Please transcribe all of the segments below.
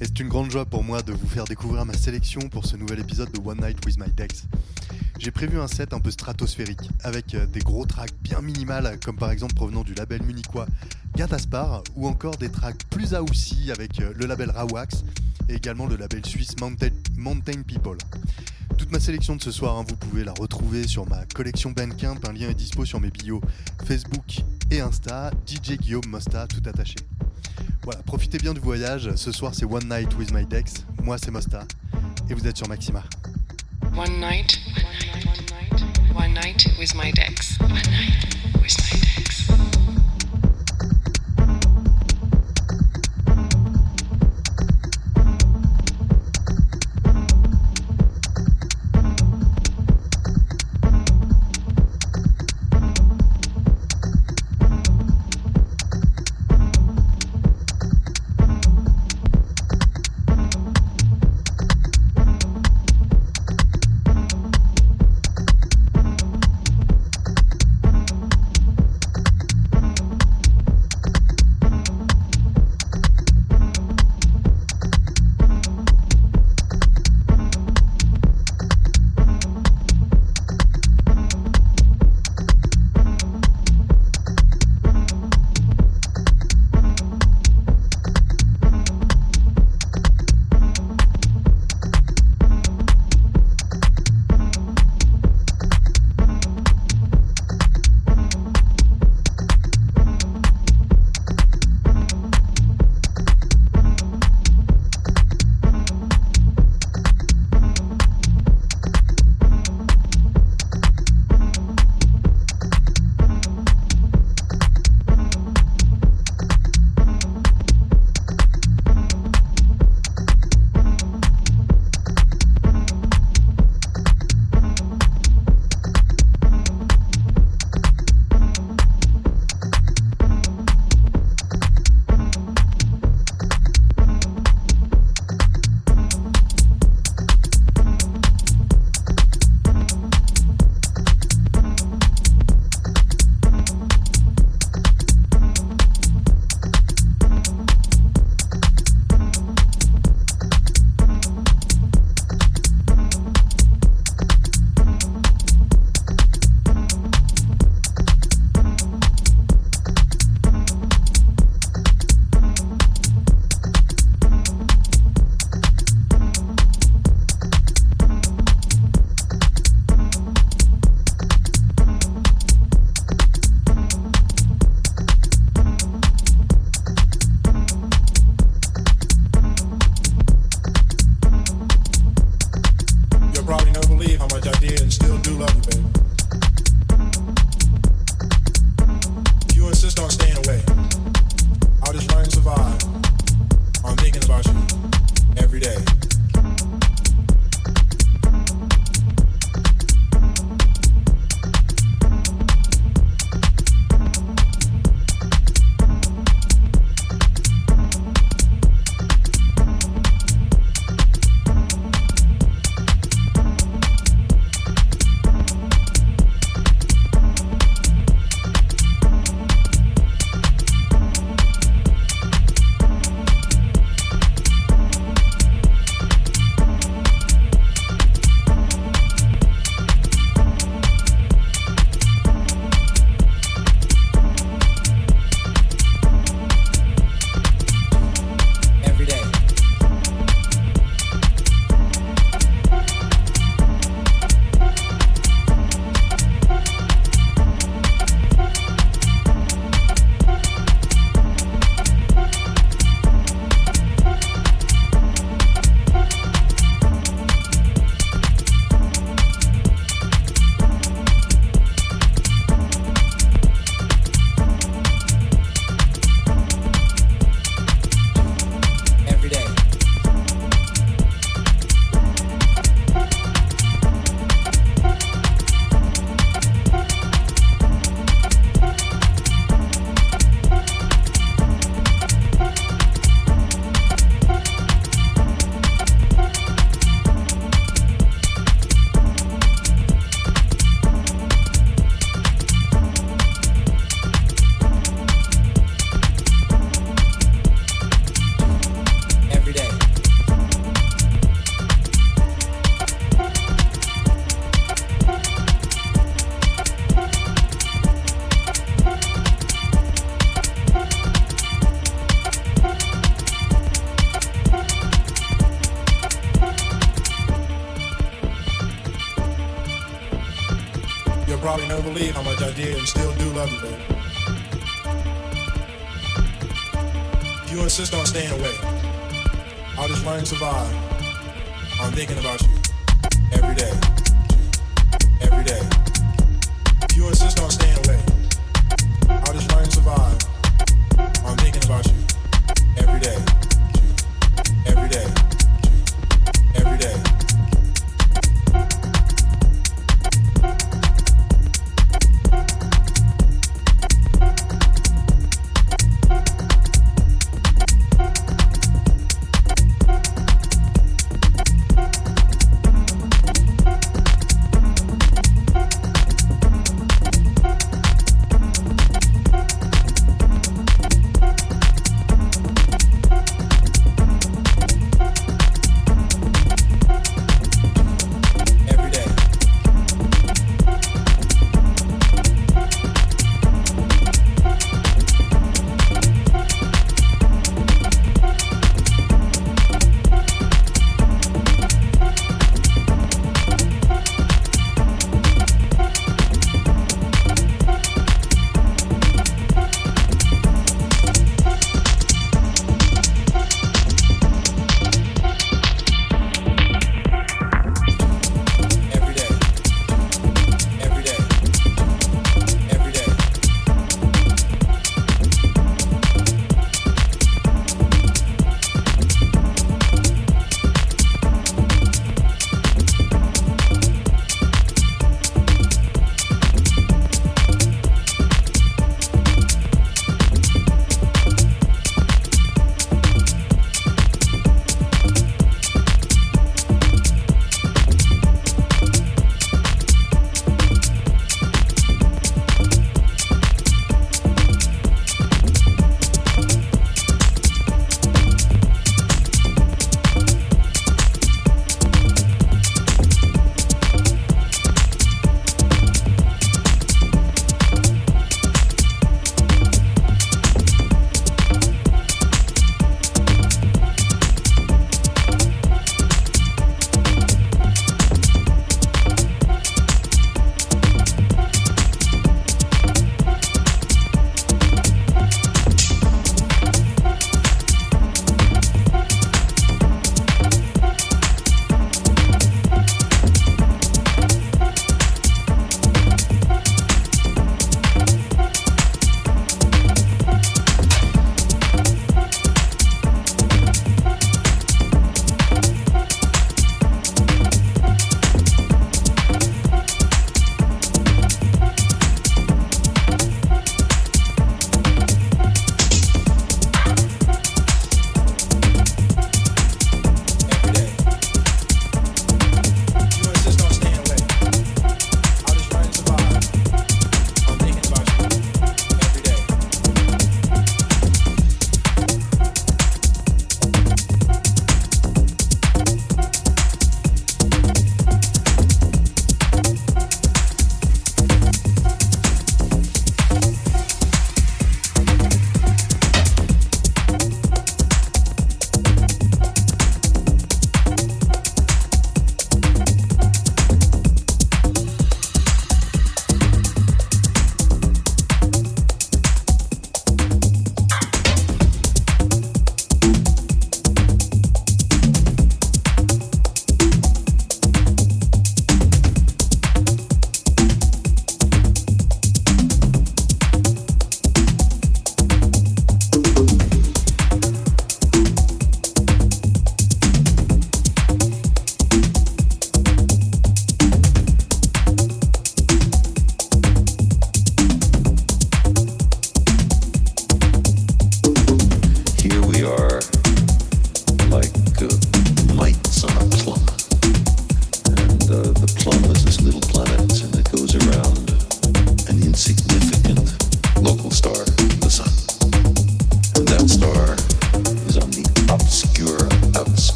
et c'est une grande joie pour moi de vous faire découvrir ma sélection pour ce nouvel épisode de One Night with My Dex. J'ai prévu un set un peu stratosphérique, avec euh, des gros tracks bien minimales, comme par exemple provenant du label munichois Gataspar, ou encore des tracks plus aussi avec euh, le label Rawax, et également le label suisse Mountain, Mountain People. Toute ma sélection de ce soir, hein, vous pouvez la retrouver sur ma collection Bandcamp, un lien est dispo sur mes bios Facebook et Insta, DJ Guillaume Mosta, tout attaché. Voilà, profitez bien du voyage. Ce soir, c'est One Night with My Dex. Moi, c'est Mosta. Et vous êtes sur Maxima. One night, one night, one night with my Dex. One night with my Dex. staying away. I'll just learn to survive. I'm thinking about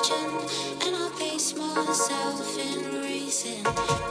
and I pace myself in reason.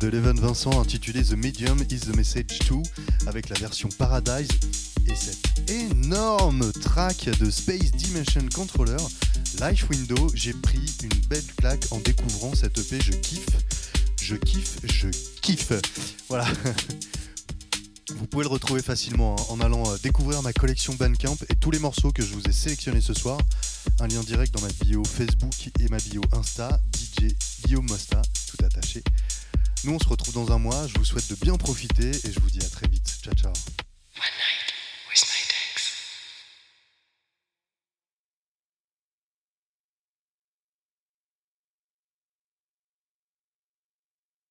De Leven Vincent intitulé The Medium is the Message 2 avec la version Paradise et cet énorme track de Space Dimension Controller Life Window. J'ai pris une belle claque en découvrant cette EP, je kiffe, je kiffe, je kiffe. Voilà. Vous pouvez le retrouver facilement hein, en allant euh, découvrir ma collection Bandcamp et tous les morceaux que je vous ai sélectionnés ce soir. Un lien direct dans ma bio Facebook et ma bio Insta, DJ Guillaume. Nous on se retrouve dans un mois, je vous souhaite de bien profiter et je vous